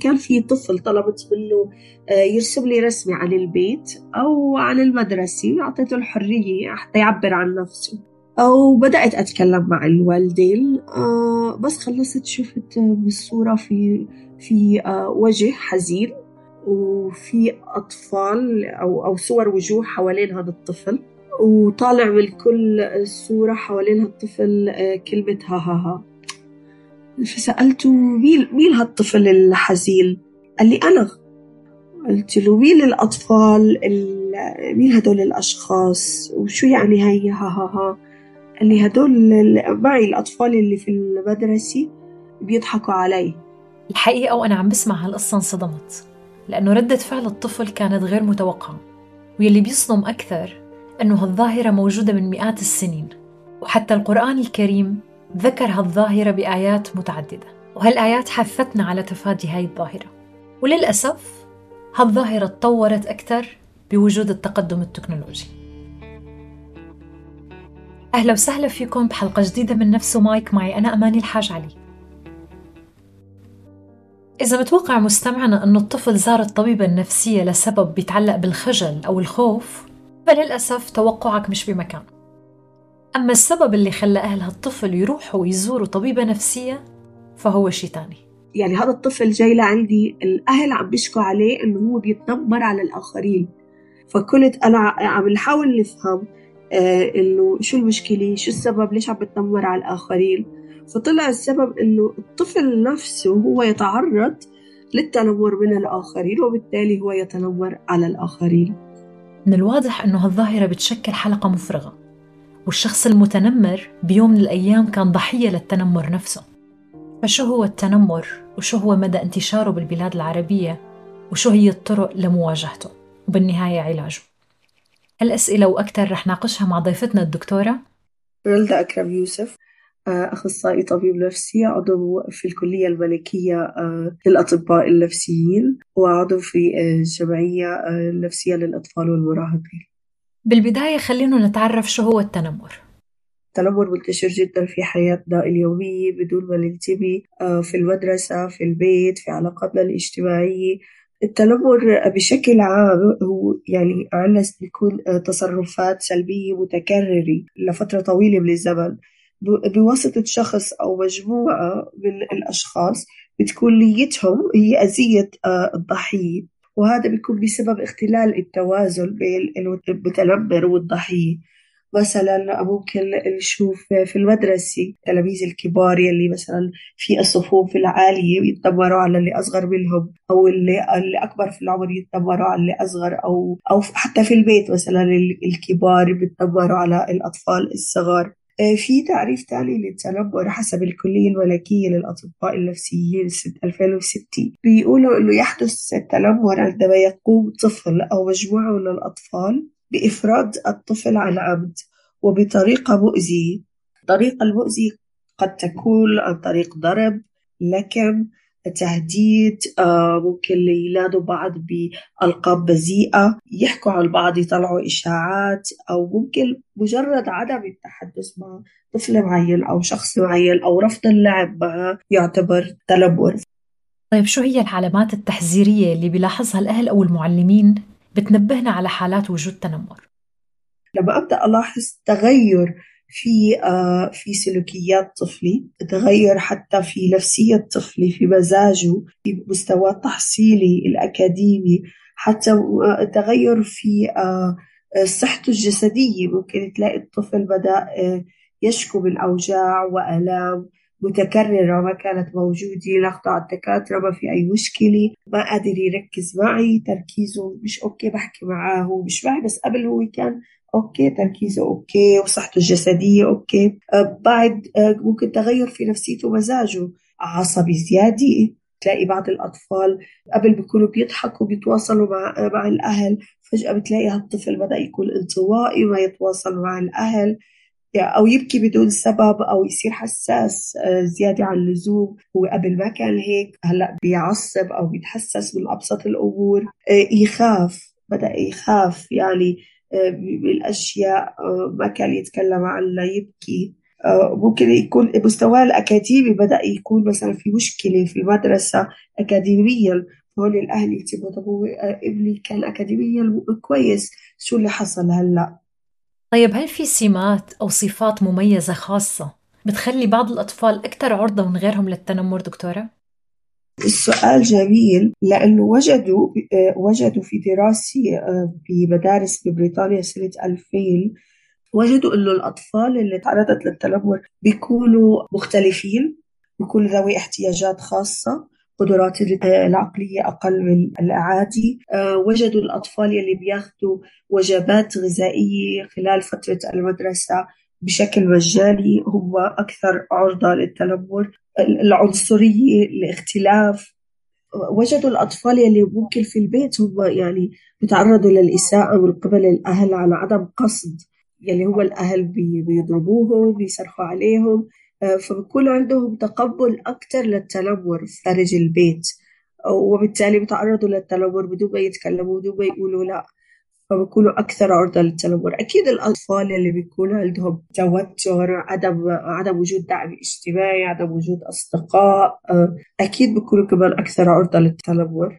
كان في طفل طلبت منه آه، يرسم لي رسمة عن البيت أو عن المدرسة أعطيته الحرية حتى يعبر عن نفسه. أو بدأت أتكلم مع الوالدين آه، بس خلصت شفت بالصورة في في آه، وجه حزين وفي أطفال أو أو صور وجوه حوالين هذا الطفل. وطالع من كل صورة حوالين هالطفل كلمة ها ها ها. فسألته مين مين هالطفل الحزين؟ قال لي أنا؟ قلت له مين الأطفال مين هدول الأشخاص وشو يعني هي ها ها ها. قال لي هدول معي الأطفال اللي في المدرسة بيضحكوا علي. الحقيقة وأنا عم بسمع هالقصة انصدمت لأنه ردة فعل الطفل كانت غير متوقعة واللي بيصدم أكثر أنه هالظاهرة موجودة من مئات السنين وحتى القرآن الكريم ذكر هالظاهرة بآيات متعددة وهالآيات حثتنا على تفادي هاي الظاهرة. وللأسف هالظاهرة تطورت أكثر بوجود التقدم التكنولوجي. أهلا وسهلا فيكم بحلقة جديدة من نفس مايك معي أنا أماني الحاج علي. إذا متوقع مستمعنا أنه الطفل زار الطبيبة النفسية لسبب بيتعلق بالخجل أو الخوف فللأسف توقعك مش بمكان أما السبب اللي خلى أهل هالطفل يروحوا ويزوروا طبيبة نفسية فهو شيء تاني. يعني هذا الطفل جاي لعندي الأهل عم بيشكوا عليه إنه هو بيتنمر على الآخرين. فكنت أنا عم نحاول نفهم آه إنه شو المشكلة؟ شو السبب؟ ليش عم بتنمر على الآخرين؟ فطلع السبب إنه الطفل نفسه هو يتعرض للتنمر من الآخرين وبالتالي هو يتنمر على الآخرين. من الواضح أنه هالظاهرة بتشكل حلقة مفرغة. والشخص المتنمر بيوم من الأيام كان ضحية للتنمر نفسه. فشو هو التنمر؟ وشو هو مدى انتشاره بالبلاد العربية؟ وشو هي الطرق لمواجهته؟ وبالنهاية علاجه. هالأسئلة وأكثر رح ناقشها مع ضيفتنا الدكتورة. رلدا أكرم يوسف أخصائي طبيب نفسي عضو في الكلية الملكية آه، للأطباء النفسيين وعضو في الجمعية آه، النفسية للأطفال والمراهقين. بالبداية خلينا نتعرف شو هو التنمر. التنمر منتشر جدا في حياتنا اليومية بدون ما ننتبه آه، في المدرسة في البيت في علاقاتنا الاجتماعية. التنمر بشكل عام هو يعني عنا بيكون تصرفات سلبية متكررة لفترة طويلة من الزمن. بواسطة شخص أو مجموعة من الأشخاص بتكون نيتهم هي أذية آه، الضحية. وهذا بيكون بسبب اختلال التوازن بين المتنمر والضحية. مثلا ممكن نشوف في المدرسة التلاميذ الكبار يلي مثلا في الصفوف العالية يتنمروا على اللي أصغر منهم أو اللي, اللي أكبر في العمر يتنمروا على اللي أصغر أو أو حتى في البيت مثلا الكبار بيتنمروا على الأطفال الصغار. في تعريف تاني للتنمر حسب الكلية الملكية للأطباء النفسيين سنة 2006 بيقولوا إنه يحدث التنمر عندما يقوم طفل أو مجموعة من الأطفال بإفراد الطفل عن عمد وبطريقة مؤذية. الطريقة المؤذية قد تكون عن طريق ضرب لكم تهديد آه، ممكن ينادوا بعض بألقاب بذيئة يحكوا عن بعض يطلعوا إشاعات أو ممكن مجرد عدم التحدث مع طفل معين أو شخص معين أو رفض اللعب معه يعتبر تنمر طيب شو هي العلامات التحذيرية اللي بيلاحظها الأهل أو المعلمين بتنبهنا على حالات وجود تنمر؟ لما أبدأ ألاحظ تغير في آه، في سلوكيات طفلي تغير حتى في نفسية طفلي في مزاجه في مستواه التحصيلي الأكاديمي حتى آه، تغير في آه، صحته الجسدية. ممكن تلاقي الطفل بدأ يشكو من أوجاع وآلام متكررة ما كانت موجودة ناخده على الدكاترة ما في أي مشكلة ما قادر يركز معي تركيزه مش أوكي بحكي معاه مش معي بس قبل هو كان okay تركيزه okay وصحته الجسدية okay. آه بعد آه ممكن تغير في نفسيته ومزاجه. عصبي زيادة تلاقي بعض الأطفال قبل بيكونوا بيضحكوا بيتواصلوا مع مع الأهل فجأة بتلاقي هالطفل بدأ يكون انطوائي ما يتواصل مع الأهل. أو يبكي بدون سبب أو يصير حساس آه، زيادة عن اللزوم. هو قبل ما كان هيك هلأ بيعصب أو بيتحسس من ابسط الأمور. آه، يخاف بدأ يخاف يعني بالأشياء آه، ما كان يتكلم عنها يبكي. ممكن يكون مستواه الأكاديمي بدأ يكون مثلا في مشكلة في المدرسة أكاديميا هون الأهل يكتبوا طب هو ابني كان أكاديميا كويس. شو اللي حصل هلأ؟ طيب هل في سمات أو صفات مميزة خاصة بتخلي بعض الأطفال أكثر عرضة من غيرهم للتنمر دكتورة؟ السؤال جميل لأنه وجدوا وجدوا في دراسة بمدارس ببريطانيا سنة 2000 وجدوا إنه الأطفال اللي تعرضت للتنمر بيكونوا مختلفين بيكونوا ذوي احتياجات خاصة قدرات العقلية أقل من العادي وجدوا الأطفال يلي بياخدوا وجبات غذائية خلال فترة المدرسة بشكل مجاني هم أكثر عرضة للتنمر. العنصرية الاختلاف. وجدوا الأطفال يلي ممكن في البيت هم يعني بيتعرضوا للإساءة من قبل الأهل على عدم قصد يلي هو الأهل بيضربوهم بيصرخوا عليهم. فبكون عندهم تقبل أكثر للتنمر خارج البيت. وبالتالي بيتعرضوا للتنمر بدون ما يتكلموا بدون ما يقولوا لا. فبكونوا أكثر عرضة للتنمر. أكيد الأطفال اللي بيكون عندهم توتر عدم عدم وجود دعم اجتماعي عدم وجود أصدقاء أكيد بيكونوا كمان أكثر عرضة للتنمر.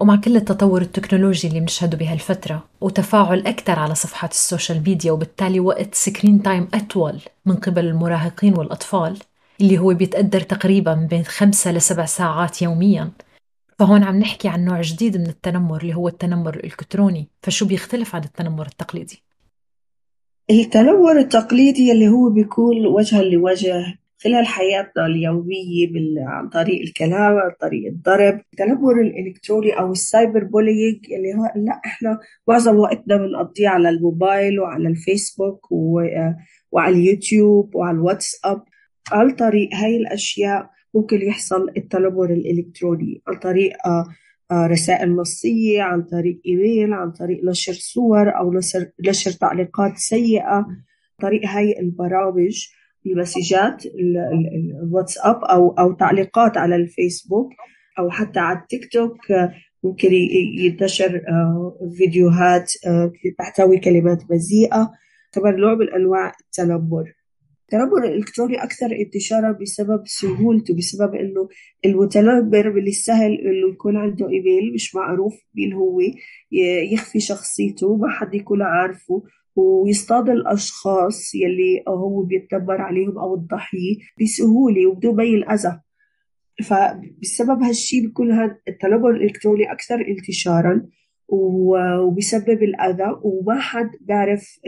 ومع كل التطور التكنولوجي اللي بنشهده بهالفترة وتفاعل أكثر على صفحات ال social media وبالتالي وقت screen time أطول من قبل المراهقين والأطفال اللي هو بيتقدر تقريبا بين خمسة لسبع ساعات يوميا. فهون عم نحكي عن نوع جديد من التنمر اللي هو التنمر الإلكتروني. فشو بيختلف عن التنمر التقليدي؟ التنمر التقليدي اللي هو بيكون وجها لوجه خلال حياتنا اليومية عن طريق الكلام عن طريق الضرب. التنمر الإلكتروني أو ال cyberbullying اللي هو لا إحنا معظم وقتنا بنقضيه على الموبايل وعلى الفيسبوك و... وعلى اليوتيوب وعلى الواتساب. عن طريق هاي الأشياء ممكن يحصل التنمر الإلكتروني عن طريق رسائل نصية عن طريق إيميل عن طريق نشر صور أو نشر, نشر تعليقات سيئة عن طريق هاي البرامج المسجات الواتساب أو أو تعليقات على الفيسبوك أو حتى على التيك توك ممكن ينتشر فيديوهات تحتوي كلمات بذيئة. كمان نوع من أنواع التنمر. التنمر الإلكتروني أكثر انتشارا بسبب سهولته بسبب إنه المتنمر من السهل إنه يكون عنده إيميل مش معروف مين هو يخفي شخصيته ما حد يكون عارفه ويصطاد الأشخاص يلي هو بيتنمر عليهم أو الضحية بسهولة وبدون ما ينأذى فبسبب هالشي بيكون هذا التنمر الإلكتروني أكثر انتشارا وبيسبب الأذى وما حد بيعرف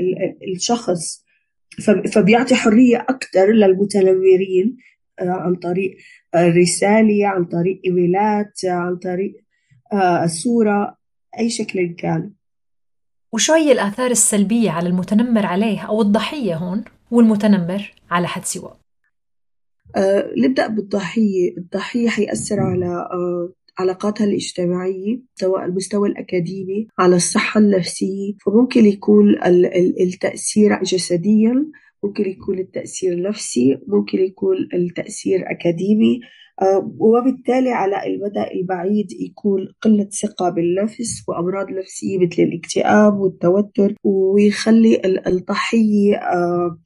الشخص فبيعطي حرية أكثر للمتنمرين عن طريق رسالة عن طريق إيميلات عن طريق صورة أي شكل كان وشو هي الآثار السلبية على المتنمر عليه أو الضحية هون والمتنمر على حد سواء؟ أه نبدأ بالضحية الضحية حيأثر على أه علاقاتها الاجتماعية سواء المستوى الأكاديمي على الصحة النفسية فممكن يكون التأثير جسديا ممكن يكون التأثير نفسي ممكن يكون التأثير أكاديمي وبالتالي على المدى البعيد يكون قلة ثقة بالنفس وأمراض نفسية مثل الاكتئاب والتوتر ويخلي الضحية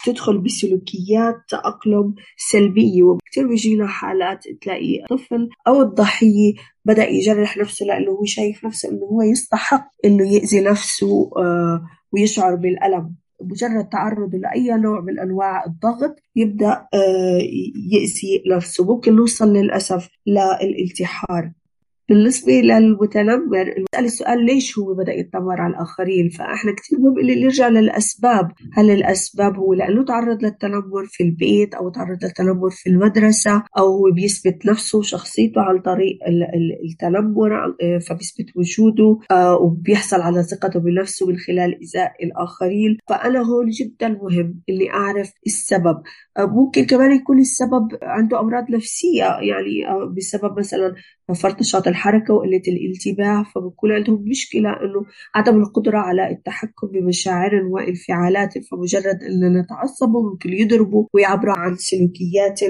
تدخل بسلوكيات تأقلم سلبية. وكثير بيجينا حالات تلاقي طفل أو الضحية بدأ يجرح نفسه لأنه هو شايف نفسه أنه هو يستحق أنه يأذي نفسه ويشعر بالألم. مجرد تعرضه لأي نوع من أنواع الضغط يبدأ يأذي نفسه ممكن نوصل للأسف للالتحار. بالنسبة للمتنمر المسألة السؤال ليش هو بدأ يتنمر على الآخرين؟ فإحنا كثير مهم اللي نرجع للأسباب. هل الأسباب هو لأنه تعرض للتنمر في البيت أو تعرض للتنمر في المدرسة أو هو بيثبت نفسه وشخصيته عن طريق التنمر فبيثبت وجوده وبيحصل على ثقته بنفسه من خلال إيذاء الآخرين. فأنا هون جدا مهم إني أعرف السبب. ممكن كمان يكون السبب عنده أمراض نفسية يعني بسبب مثلا فرط نشاط الحركة وقلة الانتباه فبكون عندهم مشكلة إنه عدم القدرة على التحكم بمشاعرهم وانفعالاتهم فمجرد إن نتعصبوا ممكن يضربوا ويعبروا عن سلوكيات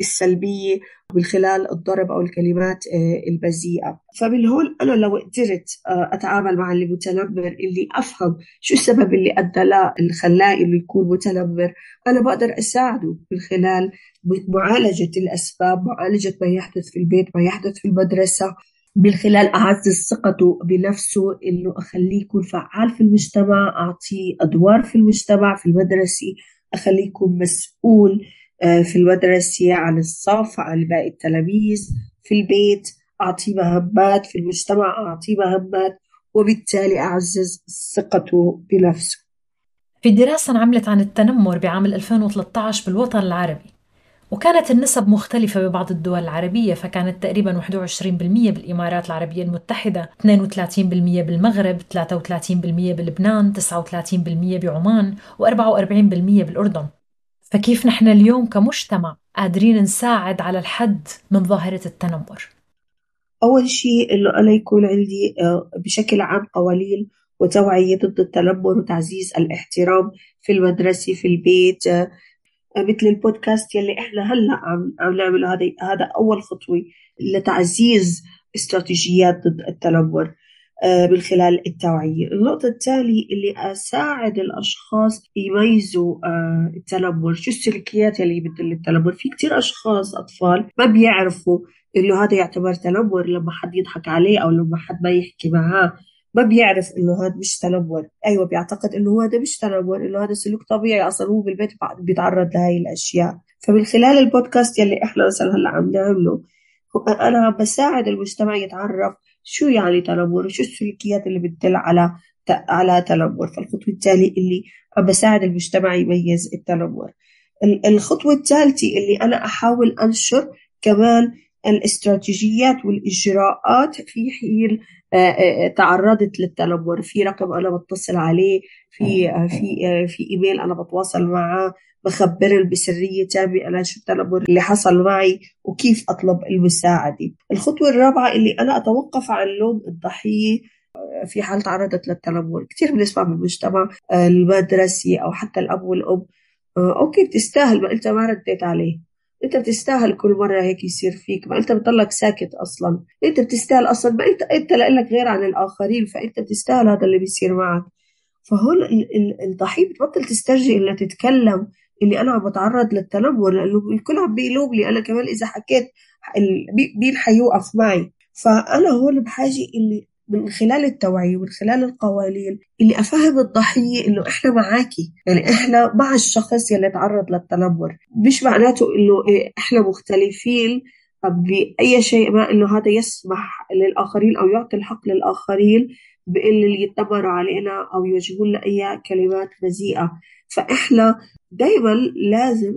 السلبية من خلال الضرب أو الكلمات البذيئة. فمن هون أنا لو قدرت أتعامل مع المتنمر اللي أفهم شو السبب اللي أدى له اللي خلاه إنه يكون متنمر أنا بقدر أساعده من خلال معالجة الأسباب معالجة ما يحدث في البيت ما يحدث في المدرسة من خلال أعزز ثقته بنفسه إنه أخليه يكون فعال في المجتمع أعطيه أدوار في المجتمع في المدرسة أخليه يكون مسؤول في المدرسة عن الصف عن باقي التلاميذ في البيت أعطيه مهمات في المجتمع أعطيه مهمات وبالتالي أعزز ثقته بنفسه. في دراسة انعملت عن التنمر بعام 2013 بالوطن العربي وكانت النسب مختلفة ببعض الدول العربية فكانت تقريبا 21% بالإمارات العربية المتحدة 32% بالمغرب 33% بلبنان 39% بعمان و44% بالأردن. فكيف نحن اليوم كمجتمع قادرين نساعد على الحد من ظاهرة التنمر؟ أول شيء إنه أنا يكون عندي بشكل عام قوانين وتوعية ضد التنمر وتعزيز الاحترام في المدرسة في البيت مثل البودكاست يلي إحنا هلأ عم عم نعمله هذا هذا أول خطوة لتعزيز استراتيجيات ضد التنمر من خلال التوعية. النقطة التالية اللي أساعد الأشخاص يميزوا التنمر. شو السلوكيات اللي بتدل التنمر؟ في كتير أشخاص أطفال ما بيعرفوا إنه هذا يعتبر تنمر لما حد يضحك عليه أو لما حد ما يحكي معاه. ما بيعرف إنه هذا مش تنمر. أيوه بيعتقد إنه هذا مش تنمر إنه هذا سلوك طبيعي. أصلا هو بالبيت بيتعرض لهي الأشياء. فمن خلال البودكاست يلي إحنا مثلا هلأ عم نعمله أنا بساعد المجتمع يتعرف شو يعني تنمر وشو السلوكيات اللي بتدل على على تنمر فالخطوة التالية اللي بساعد المجتمع يميز التنمر الخطوة الثالثه اللي أنا أحاول أنشر كمان الاستراتيجيات والإجراءات في حين تعرضت للتنمر في رقم أنا بتصل عليه في في في إيميل أنا بتواصل معه بخبر بسرية تامه أنا شو التنمر اللي حصل معي وكيف أطلب المساعدة. الخطوة الرابعة اللي أنا أتوقف عن لوم الضحية في حال تعرضت للتنمر كثير بنسمع بالمجتمع المدرسي أو حتى الأب والأم أوكي بتستاهل ما أنت ما رديت عليه. أنت بتستاهل كل مرة هيك يصير فيك ما أنت بتضلك ساكت أصلا. أنت بتستاهل أصلا ما أنت أنت لك غير عن الآخرين فأنت بتستاهل هذا اللي بيصير معك. فهون الضحية بتبطل تسترجي إلا تتكلم. اللي أنا بتعرض للتنمر لأنه الكل عم بيلومني أنا كمان إذا حكيت مين حيوقف معي. فأنا هون بحاجة اللي من خلال التوعية ومن خلال القوانين اللي أفهم الضحية إنه إحنا معاكي. يعني إحنا مع الشخص يلي تعرض للتنمر. مش معناته إنه إيه إحنا مختلفين بأي شيء ما إنه هذا يسمح للآخرين أو يعطي الحق للآخرين. بإن اللي يتنمروا علينا أو يوجهوا لنا أي كلمات بذيئة. فإحنا دايما لازم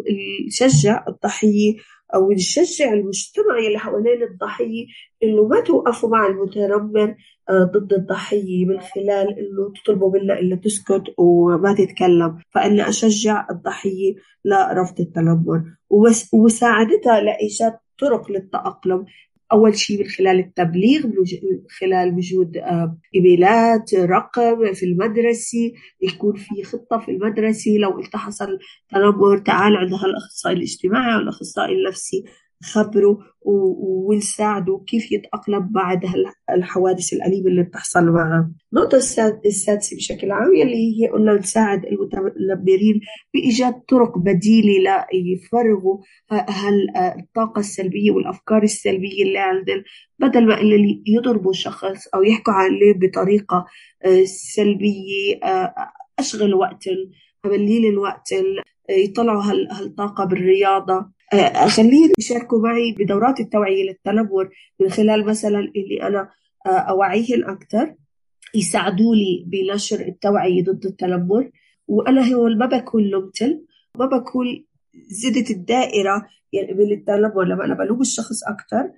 نشجع الضحية أو نشجع المجتمع اللي حوالين الضحية إنه ما توقفوا مع المتنمر ضد الضحية من خلال إنه تطلبوا منها إلا تسكت وما تتكلم. فإني أشجع الضحية لرفض التنمر ومساعدتها لإيجاد طرق للتأقلم. أول شيء من خلال التبليغ من خلال وجود إيميلات رقم في المدرسة يكون في خطة في المدرسة لو انت حصل تنمر تعال عند هالأخصائي الاجتماعي أو الأخصائي النفسي. خبره ونساعده كيف يتأقلم بعد الحوادث الأليمة اللي بتحصل معه. النقطة السادسة بشكل عام يلي هي قلنا نساعد المتنمرين بإيجاد طرق بديلة ليفرغوا هالطاقة السلبية والأفكار السلبية اللي عندهم بدل ما اللي يضربوا الشخص أو يحكوا عليه بطريقة سلبية أشغل وقت أمليل الوقت يطلعوا هالطاقة بالرياضة. أخليهم يشاركوا معي بدورات التوعية للتنمر من خلال مثلا اللي أنا أوعيهم أكثر يساعدوني بنشر التوعية ضد التنمر وأنا هون ما بكون لمتل ما بكون زدت الدائرة يعني من التنمر لما أنا بلوم الشخص أكثر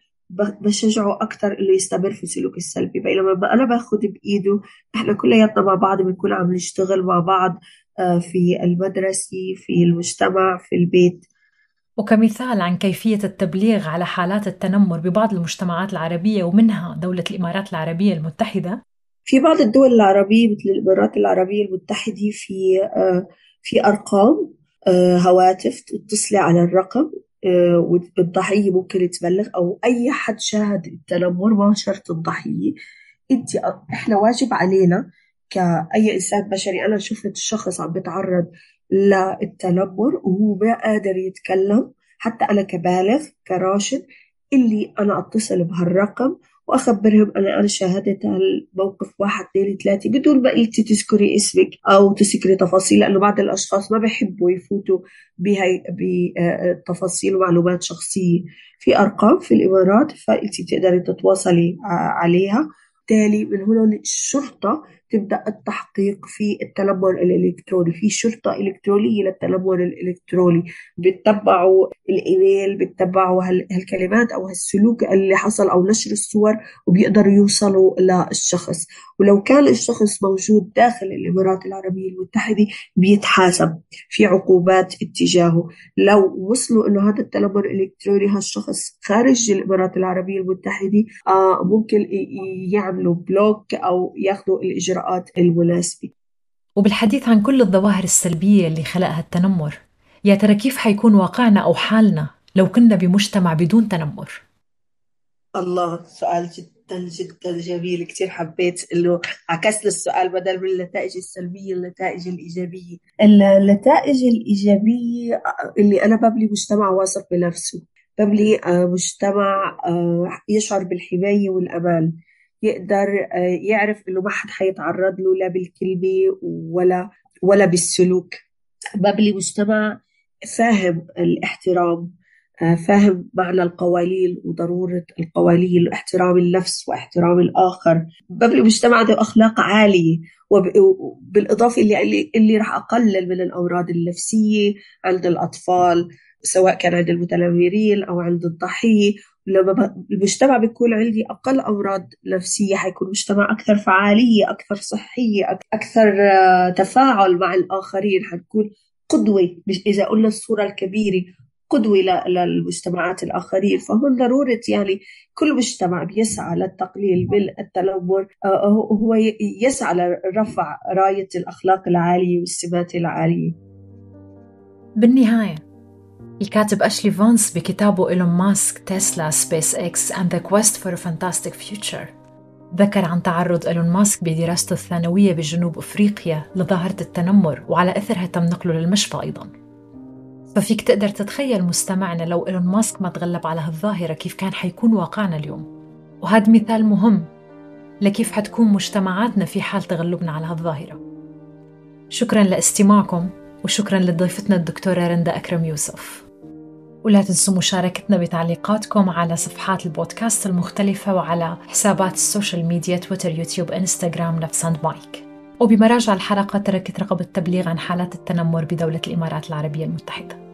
بشجعه أكثر إنه يستمر في السلوك السلبي. بينما أنا باخذ بإيده إحنا كلياتنا مع بعض بنكون عم نشتغل مع بعض في المدرسة في المجتمع في البيت. وكمثال عن كيفية التبليغ على حالات التنمر ببعض المجتمعات العربية ومنها دولة الإمارات العربية المتحدة. في بعض الدول العربية مثل الإمارات العربية المتحدة في في أرقام هواتف تتصلي على الرقم والضحية ممكن تبلغ أو أي حد شاهد التنمر ما شرط الضحية. أنت إحنا واجب علينا كأي إنسان بشري أنا شفت الشخص عم بيتعرض للتنمر وهو ما قادر يتكلم حتى أنا كبالغ كراشد اللي أنا أتصل بهالرقم وأخبرهم أنا أنا شاهدت هالموقف واحد اثنين ثلاثة بدون ما أنت تذكري اسمك أو تذكري تفاصيل لأنه بعض الأشخاص ما بيحبوا يفوتوا بهي بتفاصيل ومعلومات شخصية. في أرقام في الإمارات فأنت بتقدري تتواصلي عليها. بالتالي من هنا الشرطة تبدأ التحقيق في التنمر الإلكتروني في شرطة إلكترونية للتنمر الإلكتروني. بتتبعوا الإيميل بتتبعوا هالكلمات أو هالسلوك اللي حصل أو نشر الصور وبيقدروا يوصلوا للشخص. ولو كان الشخص موجود داخل الإمارات العربية المتحدة بيتحاسب في عقوبات اتجاهه. لو وصلوا إنه هذا التنمر الإلكتروني هالشخص خارج الإمارات العربية المتحدة آه ممكن يعملوا بلوك أو ياخذوا الإجراءات. الإجراءات المناسبة. وبالحديث عن كل الظواهر السلبية اللي خلقها التنمر يا ترى كيف حيكون واقعنا أو حالنا لو كنا بمجتمع بدون تنمر؟ الله سؤال جدا جدا جميل. كثير حبيت إنه عكست السؤال بدل من النتائج السلبية النتائج الإيجابية. النتائج الإيجابية اللي أنا ببني مجتمع واثق بنفسه ببني آه، مجتمع آه، يشعر بالحماية والأمان. يقدر آه، يعرف إنه ما حد حيتعرض له لا بالكلمة ولا ولا بالسلوك. ببني مجتمع فاهم الاحترام آه، فاهم معنى القوانين وضرورة القوانين واحترام النفس واحترام الآخر. ببني مجتمع ذو أخلاق عالية وبالإضافة اللي, اللي راح أقلل من الأمراض النفسية عند الأطفال سواء كان عند المتنمرين أو عند الضحية. لما المجتمع بيكون عندي أقل أمراض نفسية حيكون مجتمع أكثر فعالية أكثر صحية أكثر آه، تفاعل مع الآخرين. حنكون قدوة إذا قلنا الصورة الكبيرة قدوة للمجتمعات الآخرين. فهون ضرورة يعني كل مجتمع بيسعى للتقليل من التنمر. آه، هو يسعى لرفع راية الأخلاق العالية والسمات العالية. بالنهاية الكاتب أشلي فانس بكتابه إيلون ماسك تسلا سبيس إكس and the quest for a fantastic future. ذكر عن تعرض إيلون ماسك بدراسته الثانوية بجنوب أفريقيا لظاهرة التنمر وعلى أثرها تم نقله للمشفى أيضا. ففيك تقدر تتخيل مستمعنا لو إيلون ماسك ما تغلب على هالظاهرة كيف كان حيكون واقعنا اليوم. وهذا مثال مهم لكيف حتكون مجتمعاتنا في حال تغلبنا على هالظاهرة. شكرا لاستماعكم وشكرا لضيفتنا الدكتورة رندا أكرم يوسف. ولا تنسوا مشاركتنا بتعليقاتكم على صفحات البودكاست المختلفة وعلى حسابات ال social media تويتر يوتيوب انستغرام نفس ساند مايك. وبمراجع الحلقة تركت رقم التبليغ عن حالات التنمر بدولة الإمارات العربية المتحدة.